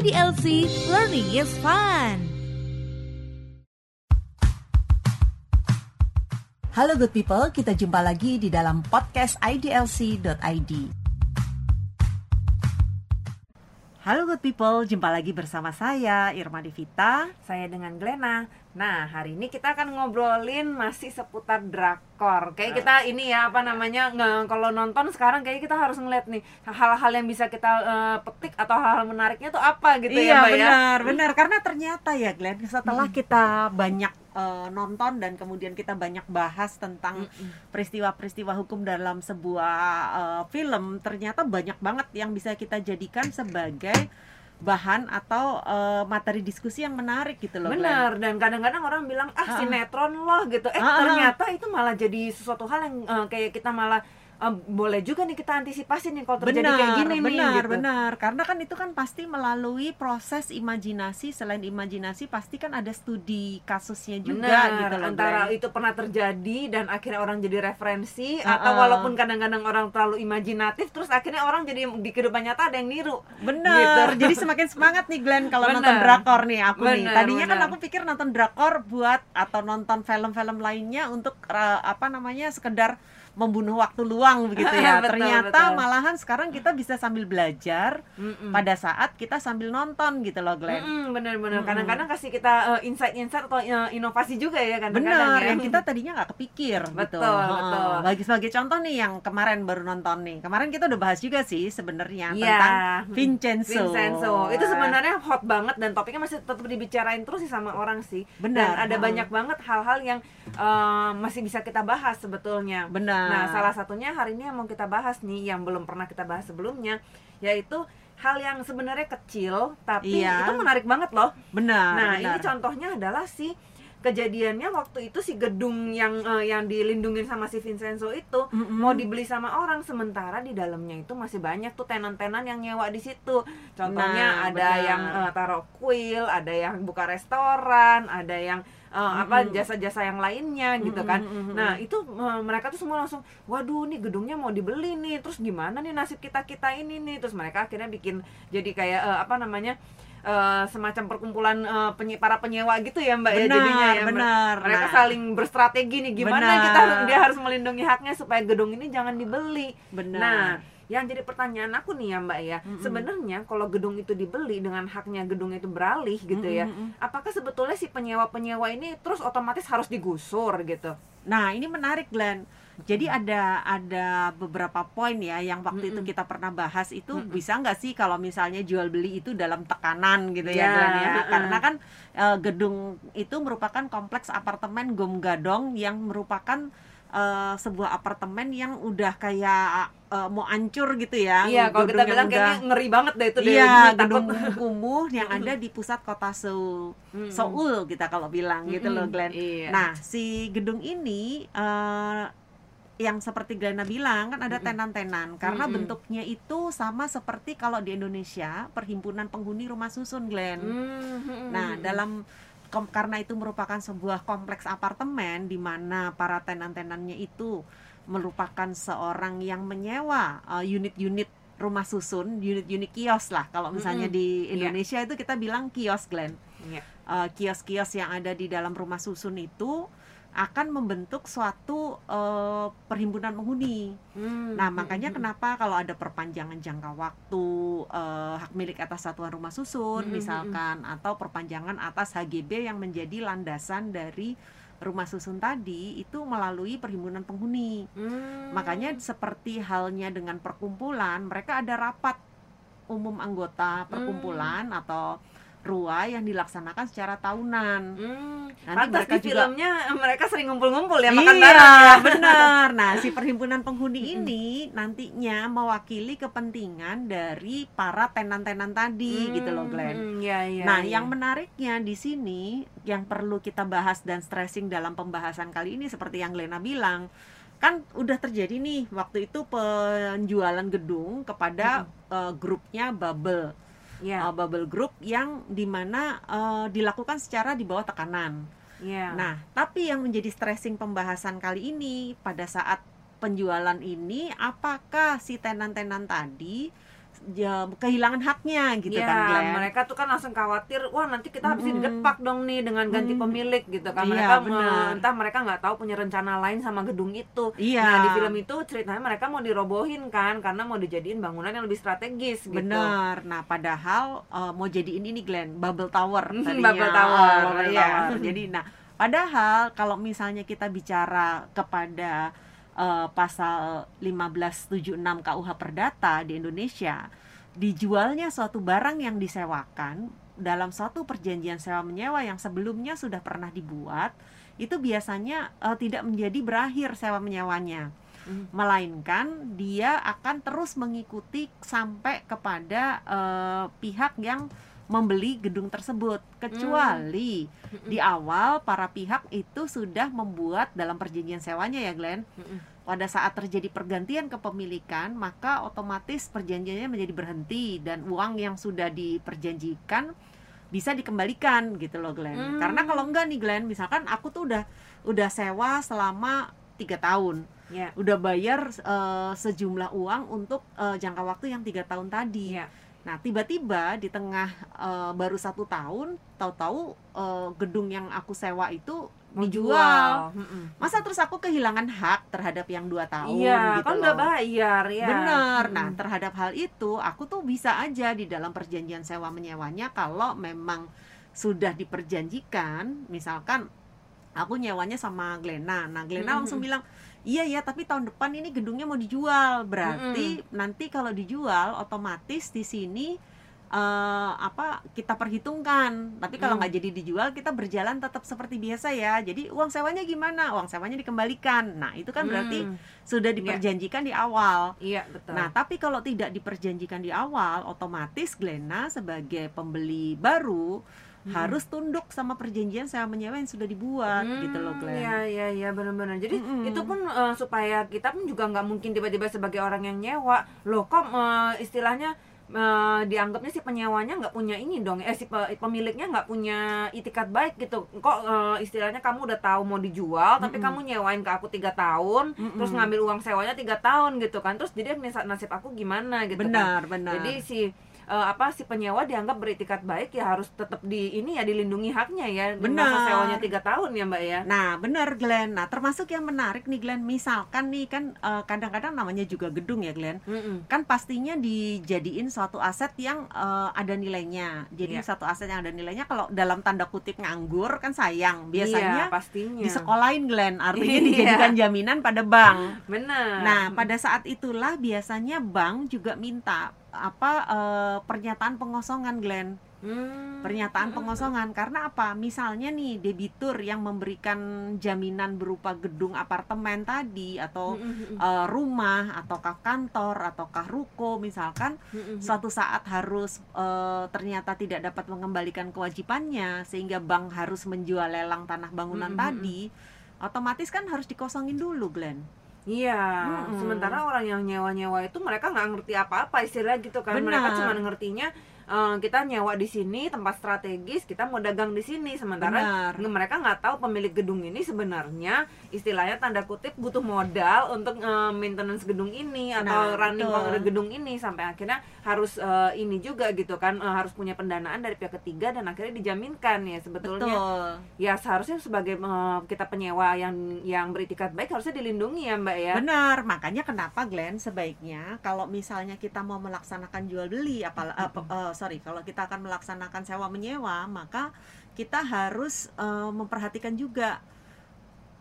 IDLC Learning is Fun. Halo good people, kita jumpa lagi di dalam podcast IDLC.id. Halo good people, jumpa lagi bersama saya Irma Devita. Saya dengan Glena. Nah, hari ini kita akan ngobrolin masih seputar drakor. Kayak kita ini ya apa namanya nge- kalau nonton sekarang kayak kita harus ngeliat nih hal-hal yang bisa kita eh, petik atau hal-hal menariknya tuh apa gitu ya, iya Mbak ya. benar, benar karena ternyata ya Glenn setelah kita banyak eh, nonton dan kemudian kita banyak bahas tentang peristiwa-peristiwa hukum dalam sebuah eh, film, ternyata banyak banget yang bisa kita jadikan sebagai bahan atau eh, materi diskusi yang menarik gitu loh. Benar, dan kadang-kadang orang bilang ah Ah. sinetron loh gitu. Eh Ah, ah. ternyata itu malah jadi sesuatu hal yang eh, kayak kita malah eh, boleh juga nih kita antisipasi nih kalau terjadi kayak gini nih benar, gitu. benar. Karena kan itu kan pasti melalui proses imajinasi. Selain imajinasi, pasti kan ada studi kasusnya juga Benar, gitu loh. antara Glenn. itu pernah terjadi dan akhirnya orang jadi referensi Ah, atau ah. walaupun kadang-kadang orang terlalu imajinatif terus akhirnya orang jadi di kehidupan nyata ada yang niru. Bener, Gitu. jadi semakin semangat nih Glenn kalau Bener. nonton drakor nih aku nih. Bener, Tadinya kan bener. aku pikir nonton drakor buat atau nonton film-film lainnya untuk eh, apa namanya sekedar membunuh waktu luang begitu ya. Betul, Ternyata betul. malahan sekarang kita bisa sambil belajar Mm-mm. pada saat kita sambil nonton gitu loh Glenn. Mm-mm, bener-bener. Mm-mm. Kadang-kadang kasih kita eh, insight-insight atau eh, inovasi juga ya kadang-kadang Benar, ya. yang kita tadinya nggak kepikir gitu. Betul, Heeh. betul. Bagi sebagai contoh nih yang kemarin baru nonton nih. Kemarin kita udah bahas juga sih sebenarnya Iya. tentang Vincenzo. Vincenzo. Itu sebenarnya hot banget dan topiknya masih tetap dibicarain terus sih sama orang sih. Benar. Dan ada Hmm. banyak banget hal-hal yang eh, masih bisa kita bahas sebetulnya. benar. Nah, salah satunya hari ini yang mau kita bahas nih yang belum pernah kita bahas sebelumnya yaitu hal yang sebenarnya kecil tapi Iya. itu menarik banget loh. benar. Nah, benar. ini contohnya adalah si kejadiannya waktu itu si gedung yang eh, yang dilindungin sama si Vincenzo itu Mm-mm. mau dibeli sama orang sementara di dalamnya itu masih banyak tuh tenan-tenan yang nyewa di situ. Contohnya Nah, ada benar. yang eh, taruh kuil, ada yang buka restoran, ada yang eh, apa Mm-mm. jasa-jasa yang lainnya gitu kan. Mm-mm. Nah, itu eh, mereka tuh semua langsung, waduh nih gedungnya mau dibeli nih, terus gimana nih nasib kita kita ini nih, terus mereka akhirnya bikin jadi kayak eh, apa namanya eh, semacam perkumpulan eh, penye- para penyewa gitu ya mbak ya benar, jadinya ya benar. mereka Nah, saling berstrategi nih gimana Benar. kita harus- dia harus melindungi haknya supaya gedung ini jangan dibeli. benar. Nah, yang jadi pertanyaan aku nih ya Mbak ya, Mm-mm. sebenarnya kalau gedung itu dibeli dengan haknya gedung itu beralih gitu ya, Mm-mm, mm-mm. apakah sebetulnya si penyewa-penyewa ini terus otomatis harus digusur gitu? Nah, ini menarik Glenn. Jadi ada ada beberapa poin ya yang waktu itu Mm-mm. kita pernah bahas itu Mm-mm. bisa nggak sih kalau misalnya jual beli itu dalam tekanan gitu ya Ya, Glenn ya. mm-mm. Karena kan eh, gedung itu merupakan kompleks apartemen Gom Gadong yang merupakan eh, sebuah apartemen yang udah kayak eh, mau hancur gitu ya. Iya, kalau kita bilang udah- kayaknya ngeri banget deh itu deh, Iya, takut. gedung kumuh yang ada di pusat kota Seoul. Mm-mm. Seoul kita kalau bilang gitu loh. Glenn. Iya. Nah, si gedung ini eh, yang seperti Glena bilang kan ada tenan-tenan karena Mm-mm. bentuknya itu sama seperti kalau di Indonesia perhimpunan penghuni rumah susun Glenn. Mm-mm. Nah, dalam kom- karena itu merupakan sebuah kompleks apartemen di mana para tenan-tenannya itu merupakan seorang yang menyewa eh, unit-unit rumah susun, unit-unit kios lah. Kalau misalnya Mm-mm. di Iya. Indonesia itu kita bilang kios Glenn Iya. eh, kios-kios yang ada di dalam rumah susun itu akan membentuk suatu eh, perhimpunan penghuni. Mm, Nah, mm, makanya mm, kenapa kalau ada perpanjangan jangka waktu eh, hak milik atas satuan rumah susun Mm, mm, misalkan atau perpanjangan atas HGB yang menjadi landasan dari rumah susun tadi itu melalui perhimpunan penghuni. mm. Makanya seperti halnya dengan perkumpulan, mereka ada rapat umum anggota perkumpulan atau RUA yang dilaksanakan secara tahunan. Hmm, Nanti pantas mereka di juga- filmnya mereka sering ngumpul-ngumpul ya makan iya, bareng ya. benar. Nah, si perhimpunan penghuni ini nantinya mewakili kepentingan dari para tenan-tenan tadi gitu loh, Glenn. Hmm, iya, iya, nah, iya. yang menariknya di sini yang perlu kita bahas dan stressing dalam pembahasan kali ini seperti yang Glena bilang, kan udah terjadi nih waktu itu penjualan gedung kepada eh, grupnya Bubble. Iya, uh, bubble group yang di mana uh, dilakukan secara di bawah tekanan. iya. Nah, tapi yang menjadi stressing pembahasan kali ini pada saat penjualan ini, apakah si tenan-tenan tadi ya, kehilangan haknya gitu Iya, kan Glenn. mereka tuh kan langsung khawatir, wah nanti kita habis Mm-mm. didepak dong nih dengan ganti Mm. pemilik gitu kan. Iya, Mereka benar. entah mereka nggak tahu punya rencana lain sama gedung itu. Iya. Nah di film itu ceritanya mereka mau dirobohin kan karena mau dijadiin bangunan yang lebih strategis gitu. Bener. Nah, padahal eh, mau jadiin ini Glenn, Bubble Tower tadinya. Bubble Tower, Bubble iya. Tower. Jadi nah, padahal kalau misalnya kita bicara kepada eh, pasal 1576 KUH Perdata di Indonesia, dijualnya suatu barang yang disewakan dalam suatu perjanjian sewa menyewa yang sebelumnya sudah pernah dibuat, itu biasanya eh, tidak menjadi berakhir sewa menyewanya Mhm. melainkan dia akan terus mengikuti sampai kepada eh, pihak yang membeli gedung tersebut kecuali Mm-mm. di awal para pihak itu sudah membuat dalam perjanjian sewanya ya Glenn Mm-mm. pada saat terjadi pergantian kepemilikan maka otomatis perjanjiannya menjadi berhenti dan uang yang sudah diperjanjikan bisa dikembalikan gitu loh Glenn Hmm. karena kalau enggak nih Glenn misalkan aku tuh udah udah sewa selama tiga tahun Ya. udah bayar eh, sejumlah uang untuk eh, jangka waktu yang tiga tahun tadi. Iya. Nah tiba-tiba di tengah eh, baru satu tahun, tahu-tahu eh, gedung yang aku sewa itu Mau dijual. jual. Masa terus aku kehilangan hak terhadap yang dua tahun Iya, gitu kan udah bayar ya. Bener. Nah, terhadap hal itu aku tuh bisa aja di dalam perjanjian sewa menyewanya kalau memang sudah diperjanjikan, misalkan aku nyewanya sama Glena. Nah, Glena Mm-mm. langsung bilang, "Iya ya, tapi tahun depan ini gedungnya mau dijual." Berarti nanti kalau dijual otomatis di sini eh, apa kita perhitungkan. Tapi kalau Mm. nggak jadi dijual, kita berjalan tetap seperti biasa ya. Jadi uang sewanya gimana? Uang sewanya dikembalikan. Nah, itu kan berarti Mm. sudah diperjanjikan di awal. Iya, betul. Nah, tapi kalau tidak diperjanjikan di awal, otomatis Glena sebagai pembeli baru Mm. harus tunduk sama perjanjian sewa menyewa yang sudah dibuat gitu loh, Hmm, Glenn. Iya iya iya benar-benar. Jadi Mm-mm. itu pun eh, supaya kita pun juga nggak mungkin tiba-tiba sebagai orang yang nyewa, loh kok eh, istilahnya eh, dianggapnya si penyewanya nggak punya ini dong, eh si pe- pemiliknya nggak punya itikat baik gitu. Kok eh, istilahnya kamu udah tahu mau dijual, tapi Mm-mm. kamu nyewain ke aku tiga tahun, Mm-mm. terus ngambil uang sewanya tiga tahun gitu kan, terus jadi nasib nasib aku gimana gitu kan. benar, benar. Jadi si eh, apa si penyewa dianggap beritikat baik ya harus tetap di ini ya dilindungi haknya ya. Di Benar. Masa sewanya tiga tahun ya mbak ya. Nah, benar Glenn. Nah, termasuk yang menarik nih Glenn, misalkan nih kan eh, kadang-kadang namanya juga gedung ya Glenn. Mm-mm. Kan pastinya dijadiin suatu aset yang eh, ada nilainya. Jadi Iya. suatu aset yang ada nilainya kalau dalam tanda kutip nganggur kan sayang. Iya, Biasanya pastinya. disekolahin Glenn, artinya Iya. dijadikan jaminan pada bank. Benar. Nah, pada saat itulah biasanya bank juga minta apa eh, pernyataan pengosongan Glenn. Hmm. Pernyataan pengosongan karena apa? Misalnya nih debitur yang memberikan jaminan berupa gedung apartemen tadi atau Mm-mm. eh, rumah ataukah kantor ataukah ruko misalkan Mm-mm. suatu saat harus eh, ternyata tidak dapat mengembalikan kewajibannya sehingga bank harus menjual lelang tanah bangunan Mm-mm. tadi otomatis kan harus dikosongin dulu Glenn Iya, Mm-mm. sementara orang yang nyewa-nyewa itu mereka nggak ngerti apa-apa istilah gitu kan. Mereka Benar. cuma ngertinya eh, kita nyewa di sini tempat strategis, kita mau dagang di sini. Sementara Benar. mereka nggak tahu pemilik gedung ini sebenarnya istilahnya tanda kutip butuh modal untuk eh, maintenance gedung ini atau Nah, running betul. gedung ini sampai akhirnya harus eh, ini juga gitu kan eh, harus punya pendanaan dari pihak ketiga dan akhirnya dijaminkan ya sebetulnya betul ya seharusnya sebagai eh, kita penyewa yang yang beritikat baik harusnya dilindungi ya mbak ya Benar, makanya kenapa Glenn sebaiknya kalau misalnya kita mau melaksanakan jual beli apal eh, pe- eh, sorry kalau kita akan melaksanakan sewa menyewa maka kita harus eh, memperhatikan juga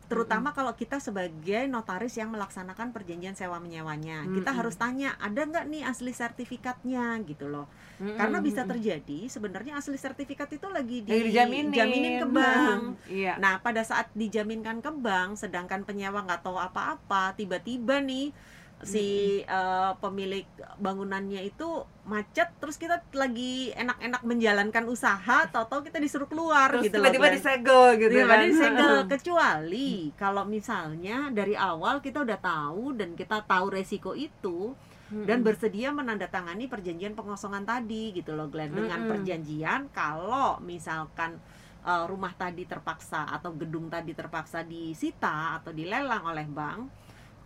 terutama kalau kita sebagai notaris yang melaksanakan perjanjian sewa menyewanya. Kita Mm-mm. harus tanya ada nggak nih asli sertifikatnya? gitu loh. Mm-mm, karena bisa terjadi sebenarnya asli sertifikat itu lagi Lagi dijaminin. dijaminin ke bank. Iya. Nah, pada saat dijaminkan ke bank, sedangkan penyewa nggak tahu apa-apa, tiba-tiba nih si eh, pemilik bangunannya itu macet, terus kita lagi enak-enak menjalankan usaha, tahu-tahu kita disuruh keluar terus gitu tiba-tiba disegel gitu Tiba-tiba kan. disegel. kecuali kalau misalnya dari awal kita udah tahu dan kita tahu resiko itu dan bersedia menandatangani perjanjian pengosongan tadi gitu loh Glenn. Dengan perjanjian kalau misalkan eh, rumah tadi terpaksa atau gedung tadi terpaksa disita atau dilelang oleh bank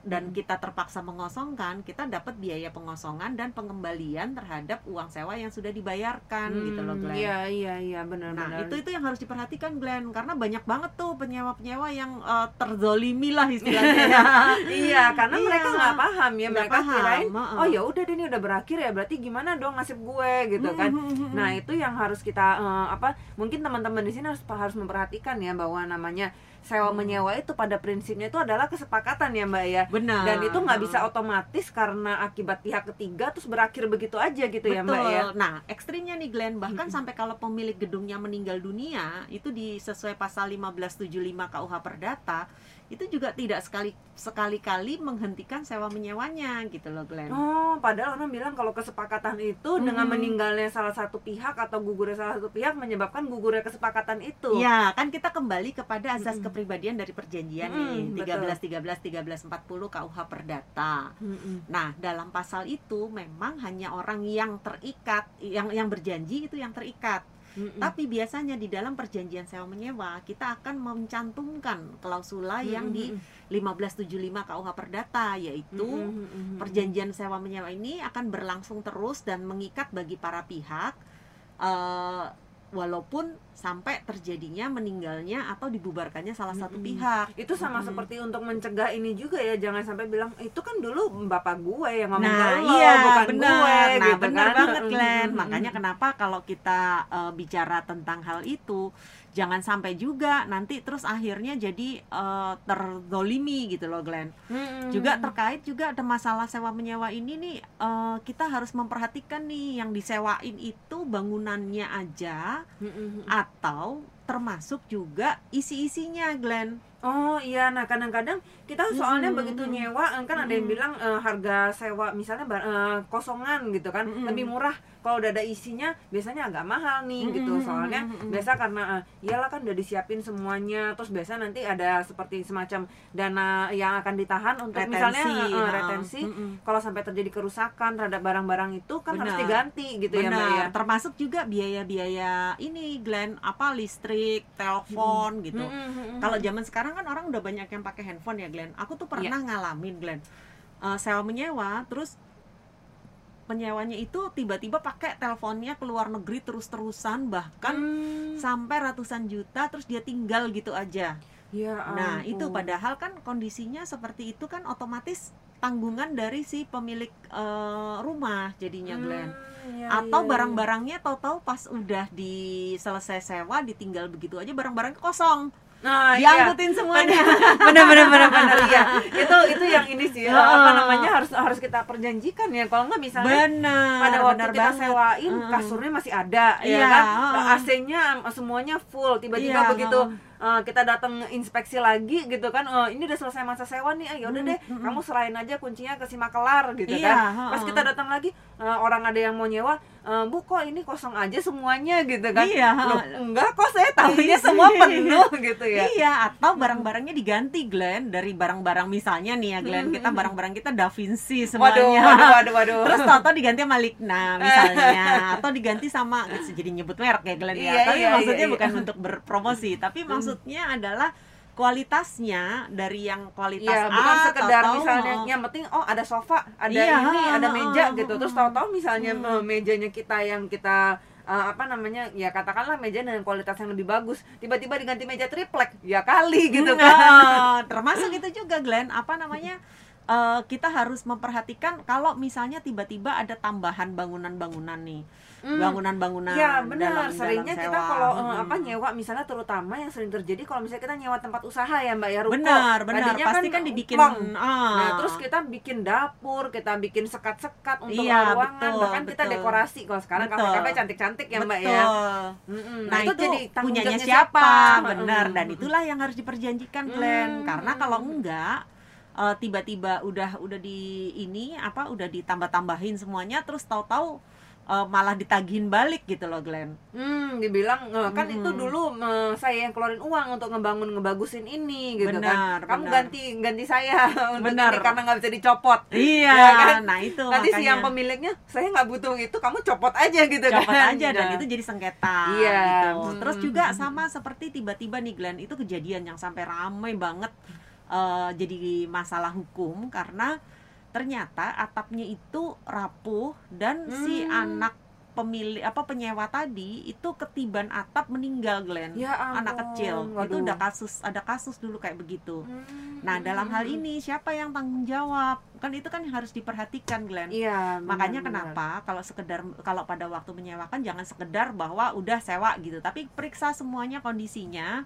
dan kita terpaksa mengosongkan, kita dapat biaya pengosongan dan pengembalian terhadap uang sewa yang sudah dibayarkan gitu loh Hmm, Glenn. Iya iya iya benar Nah, benar. itu itu yang harus diperhatikan Glenn karena banyak banget tuh penyewa-penyewa yang eh, terzolimi lah istilahnya ya. iya karena Iya. mereka nggak paham ya mereka paham, kirain oh ya udah deh ini udah berakhir ya berarti gimana dong nasib gue gitu kan Hmm, nah itu yang harus kita eh, apa mungkin teman-teman di sini harus harus memperhatikan ya bahwa namanya sewa menyewa itu pada prinsipnya itu adalah kesepakatan ya mbak ya. Benar. dan itu nggak bisa otomatis karena akibat pihak ketiga terus berakhir begitu aja gitu ya mbak ya. Nah, ekstrimnya nih Glenn, bahkan sampai kalau pemilik gedungnya meninggal dunia, itu di sesuai pasal 1575 KUH Perdata, itu juga tidak sekali sekali-kali menghentikan sewa menyewanya gitu loh Glenn. Oh, padahal orang bilang kalau kesepakatan itu dengan Hmm. meninggalnya salah satu pihak atau gugurnya salah satu pihak menyebabkan gugurnya kesepakatan itu. Ya, kan kita kembali kepada azas Mm-mm. kepribadian dari perjanjian Mm-mm, nih, betul. 13 13 13 40 KUH Perdata. Mm-mm. Nah, dalam pasal itu memang hanya orang yang terikat, yang yang berjanji itu yang terikat. Mm-mm. Tapi biasanya di dalam perjanjian sewa menyewa kita akan mencantumkan klausula yang di 1575 KUH Perdata yaitu Mm-mm. perjanjian sewa menyewa ini akan berlangsung terus dan mengikat bagi para pihak eh, walaupun sampai terjadinya meninggalnya atau dibubarkannya salah satu Mm-mm. pihak. itu sama Mm-mm. seperti untuk mencegah ini juga ya jangan sampai bilang itu kan dulu bapak gue yang ngomong Nah, ke lo iya, bukan benar. gue Nah, gitu benar kan. banget, Glenn. Mm-mm. Makanya kenapa kalau kita eh, bicara tentang hal itu, jangan sampai juga nanti terus akhirnya jadi eh, terzolimi gitu loh, Glenn. Mm-mm. Juga terkait juga ada masalah sewa menyewa ini nih, eh, kita harus memperhatikan nih yang disewain itu bangunannya aja Mm-mm. Atau termasuk juga isi-isinya, Glenn. Oh iya, nah kadang-kadang kita soalnya Mm-mm. begitu nyewa kan ada yang Mm-mm. bilang eh, harga sewa misalnya eh, kosongan gitu kan Mm-mm. lebih murah. Kalau udah ada isinya biasanya agak mahal nih gitu. Mm-mm, Soalnya mm-mm. biasa karena eh, iyalah kan udah disiapin semuanya. Terus biasa nanti ada seperti semacam dana yang akan ditahan untuk misalnya eh, eh, ha. retensi. Mm-mm. Kalau sampai terjadi kerusakan terhadap barang-barang itu kan harus Benar. diganti gitu ya Mbak ya. termasuk juga biaya-biaya ini Glenn, apa listrik, telepon gitu. Mm-mm, mm-mm. Kalau zaman sekarang kan orang udah banyak yang pakai handphone ya Glenn. Aku tuh pernah Iya. ngalamin Glenn. Eh, sewa menyewa, terus penyewanya itu tiba-tiba pakai teleponnya ke luar negeri terus-terusan bahkan Hmm, sampai ratusan juta terus dia tinggal gitu aja. ya Nah, itu padahal kan kondisinya seperti itu kan otomatis tanggungan dari si pemilik eh, rumah jadinya Glenn. Hmm, ya, Atau ya, ya. barang-barangnya tahu-tahu pas udah di selesai sewa ditinggal begitu aja barang-barangnya kosong. Nah, iya. Diangkutin semuanya. bener bener bener bener iya itu itu yang ini sih Heeh. apa namanya harus harus kita perjanjikan ya kalau nggak misalnya Benar. pada waktu benar kita banget. sewain kasurnya masih ada Iya, ya kan. AC-nya semuanya full tiba-tiba Iya, begitu eh, kita datang inspeksi lagi gitu kan eh, ini udah selesai masa sewa nih ah, ya udah Hmm, deh hmm, kamu serahin aja kuncinya ke si makelar gitu Iya, kan pas kita datang lagi eh, orang ada yang mau nyewa eh, bu kok ini kosong aja semuanya? Gitu kan. Iya, Loh, enggak kok saya tahunya Iya. semua penuh gitu ya. Iya, atau barang-barangnya diganti Glenn. Dari barang-barang misalnya nih ya Glenn, kita barang-barang kita Da Vinci waduh semuanya. waduh waduh waduh Terus tau diganti sama Ligna misalnya. Atau diganti sama jadi nyebut merek ya Glenn ya. Iya, tapi iya, maksudnya iya, iya. bukan untuk berpromosi, tapi maksudnya adalah kualitasnya dari yang kualitas Iya, A bukan sekedar tahu-tahu, misalnya oh, yang penting oh ada sofa, ada Iya, ini, ada meja heeh, gitu. Terus tahu-tahu misalnya Hmm. mejanya kita yang kita eh, apa namanya? Ya katakanlah meja dengan kualitas yang lebih bagus, tiba-tiba diganti meja triplek. Ya kali gitu kan. Nah, termasuk itu juga Glenn, apa namanya? Eh, kita harus memperhatikan kalau misalnya tiba-tiba ada tambahan bangunan-bangunan nih. Hmm. Bangunan-bangunan Ya dalam- benar, dalam seringnya kita sewa. kalau eh, Hmm. apa nyewa misalnya terutama yang sering terjadi kalau misalnya kita nyewa tempat usaha ya Mbak ya ruko. benar benar Tadinya pasti kan, dibikin plong. ah. Nah, terus kita bikin dapur, kita bikin sekat-sekat untuk Iya, ruangan, betul, bahkan kita betul. dekorasi. Kalau sekarang Betul. kafe-kafe cantik-cantik ya, Mbak ya. Betul. Mm-mm. Nah, itu, tanggung punyanya jawabnya siapa? Benar Mm-mm. dan itulah yang harus diperjanjikan Glenn. Hmm. Karena kalau enggak eh, tiba-tiba udah udah di ini apa udah ditambah-tambahin semuanya terus tahu-tahu eh, malah ditagihin balik gitu loh Glenn. Hmm, dibilang eh, kan Mm-mm. itu dulu eh, saya yang keluarin uang untuk ngebangun ngebagusin ini gitu Benar, kan. Kamu benar. ganti ganti saya untuk Benar. ini karena nggak bisa dicopot. Iya, Ya kan? nah itu Nanti si makanya yang pemiliknya saya nggak butuh itu, kamu copot aja gitu copot kan. aja dan Nah. itu jadi sengketa Iya. gitu. Hmm. Terus juga sama seperti tiba-tiba nih Glenn itu kejadian yang sampai ramai banget eh, jadi masalah hukum karena ternyata atapnya itu rapuh dan si Hmm. anak pemilik apa penyewa tadi itu ketiban atap meninggal Glenn. Ya anak kecil. Itu waduh. udah kasus ada kasus dulu kayak begitu. Hmm, nah dalam hal ini siapa yang tanggung jawab? Kan itu kan yang harus diperhatikan Glenn. Iya, makanya kenapa kalau sekedar kalau pada waktu menyewakan jangan sekedar bahwa udah sewa gitu tapi periksa semuanya kondisinya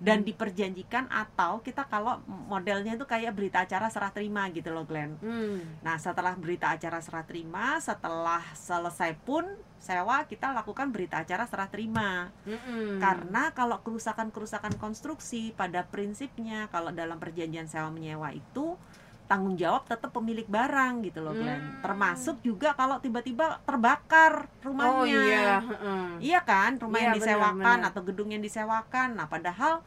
dan Hmm. diperjanjikan atau kita kalau modelnya itu kayak berita acara serah terima gitu loh Glenn Hmm. Nah, setelah berita acara serah terima, setelah selesai pun sewa kita lakukan berita acara serah terima. Mm-mm. Karena kalau kerusakan-kerusakan konstruksi pada prinsipnya kalau dalam perjanjian sewa menyewa itu tanggung jawab tetap pemilik barang gitu loh Glenn. Hmm. Termasuk juga kalau tiba-tiba terbakar rumahnya. Oh iya, heeh. Iya kan, rumah Iya, yang disewakan benar. atau gedung yang disewakan. Nah, padahal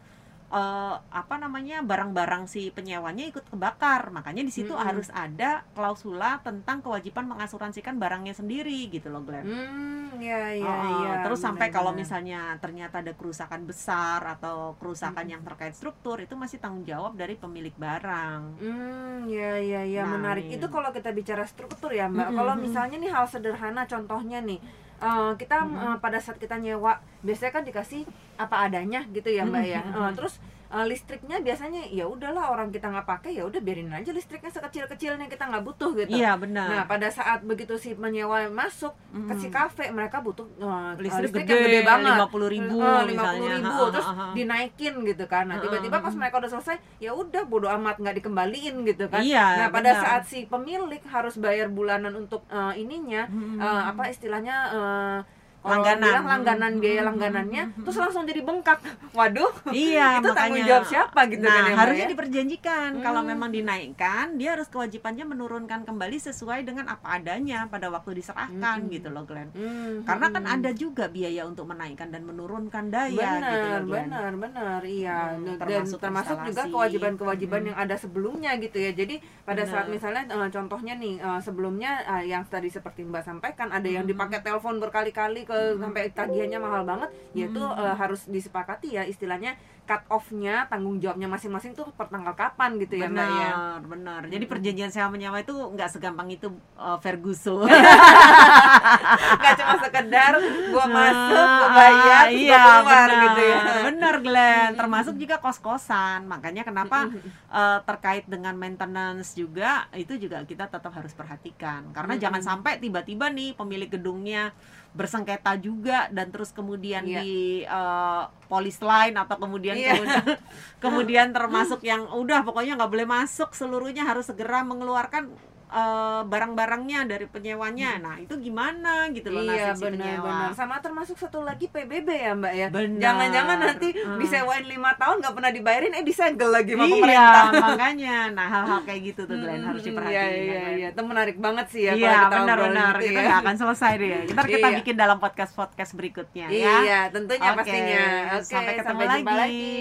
eh, apa namanya barang-barang si penyewanya ikut kebakar. Makanya di situ Mm-mm. harus ada klausula tentang kewajiban mengasuransikan barangnya sendiri gitu loh, Glenn. Hmm, iya iya Oh, iya. terus sampai kalau misalnya ternyata ada kerusakan besar atau kerusakan Mm-mm. yang terkait struktur itu masih tanggung jawab dari pemilik barang. Hmm, ya ya ya Nah, menarik. nih. Itu kalau kita bicara struktur ya, Mbak. Mm-mm, Kalau mm-mm. misalnya nih hal sederhana contohnya nih. eh, kita Mm-mm. eh, pada saat kita nyewa biasanya kan dikasih apa adanya gitu ya mbak ya Mm-mm, Eh, mm-mm. terus eh, listriknya biasanya ya udahlah orang kita nggak pakai ya udah biarin aja listriknya sekecil kecilnya kita nggak butuh gitu Iya, nah benar. pada saat begitu si penyewa masuk Mm. ke si kafe mereka butuh eh, listrik, listrik gede, yang gede banget 50 ribu Eh, misalnya. 50 ribu Ha, ha, terus ha, ha. dinaikin gitu kan nah tiba-tiba pas mereka udah selesai ya udah bodo amat nggak dikembaliin gitu kan Iya, nah pada benar. saat si pemilik harus bayar bulanan untuk eh, ininya Hmm. eh, apa istilahnya eh, kalau Langganan. bilang langganan biaya Hmm, langganannya hmm, terus langsung jadi bengkak waduh Iya, itu tanggung makanya. jawab siapa gitu nah, kan ya, harusnya ya? diperjanjikan kalau Hmm. memang dinaikkan, dia harus kewajibannya menurunkan kembali sesuai dengan apa adanya pada waktu diserahkan Hmm. gitu loh, Glenn. Hmm, Karena kan hmm. ada juga biaya untuk menaikkan dan menurunkan daya gitu benar loh, Glenn. benar benar iya Hmm, dan termasuk termasuk juga kewajiban-kewajiban Hmm. yang ada sebelumnya gitu ya jadi pada saat Benar. misalnya eh, contohnya nih eh, sebelumnya eh, yang tadi seperti mbak sampaikan ada yang Hmm. dipakai telepon berkali-kali ke sampai tagihannya mahal banget yaitu Hmm. eh, harus disepakati ya istilahnya cut off-nya tanggung jawabnya masing-masing tuh per tanggal kapan gitu ya mbak ya benar, benar. Jadi Mm-mm. perjanjian sewa menyewa itu nggak segampang itu uh, Ferguson. nggak cuma sekedar gua masuk gua bayar terus iya, gua keluar benar. gitu ya Benar, Glenn. Termasuk juga kos-kosan. Makanya kenapa eh, terkait dengan maintenance juga itu juga kita tetap harus perhatikan. Karena jangan sampai tiba-tiba nih pemilik gedungnya bersengketa juga dan terus kemudian Iya. di eh, polis line atau kemudian Iya. kemudian, kemudian termasuk yang udah pokoknya nggak boleh masuk seluruhnya harus segera mengeluarkan eh, barang-barangnya dari penyewanya. Nah, itu gimana gitu loh Iya nasib si penyewa. benar-benar sama termasuk satu lagi PBB ya mbak ya jangan-jangan nanti Hmm. disewain lima tahun nggak pernah dibayarin eh disegel lagi sama Iya, pemerintah makanya. Nah, hal-hal kayak gitu tuh Glenn harus Hmm, diperhatiin. Iya ya, iya Glenn. iya itu menarik banget sih ya Iya, kalau kita benar gitu Kita ya. akan selesai deh. Ntar kita Iya. bikin dalam podcast-podcast berikutnya ya. Iya tentunya Oke, pastinya Oke sampai ketemu sampai lagi. lagi.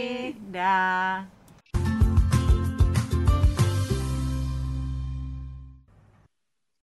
Dah.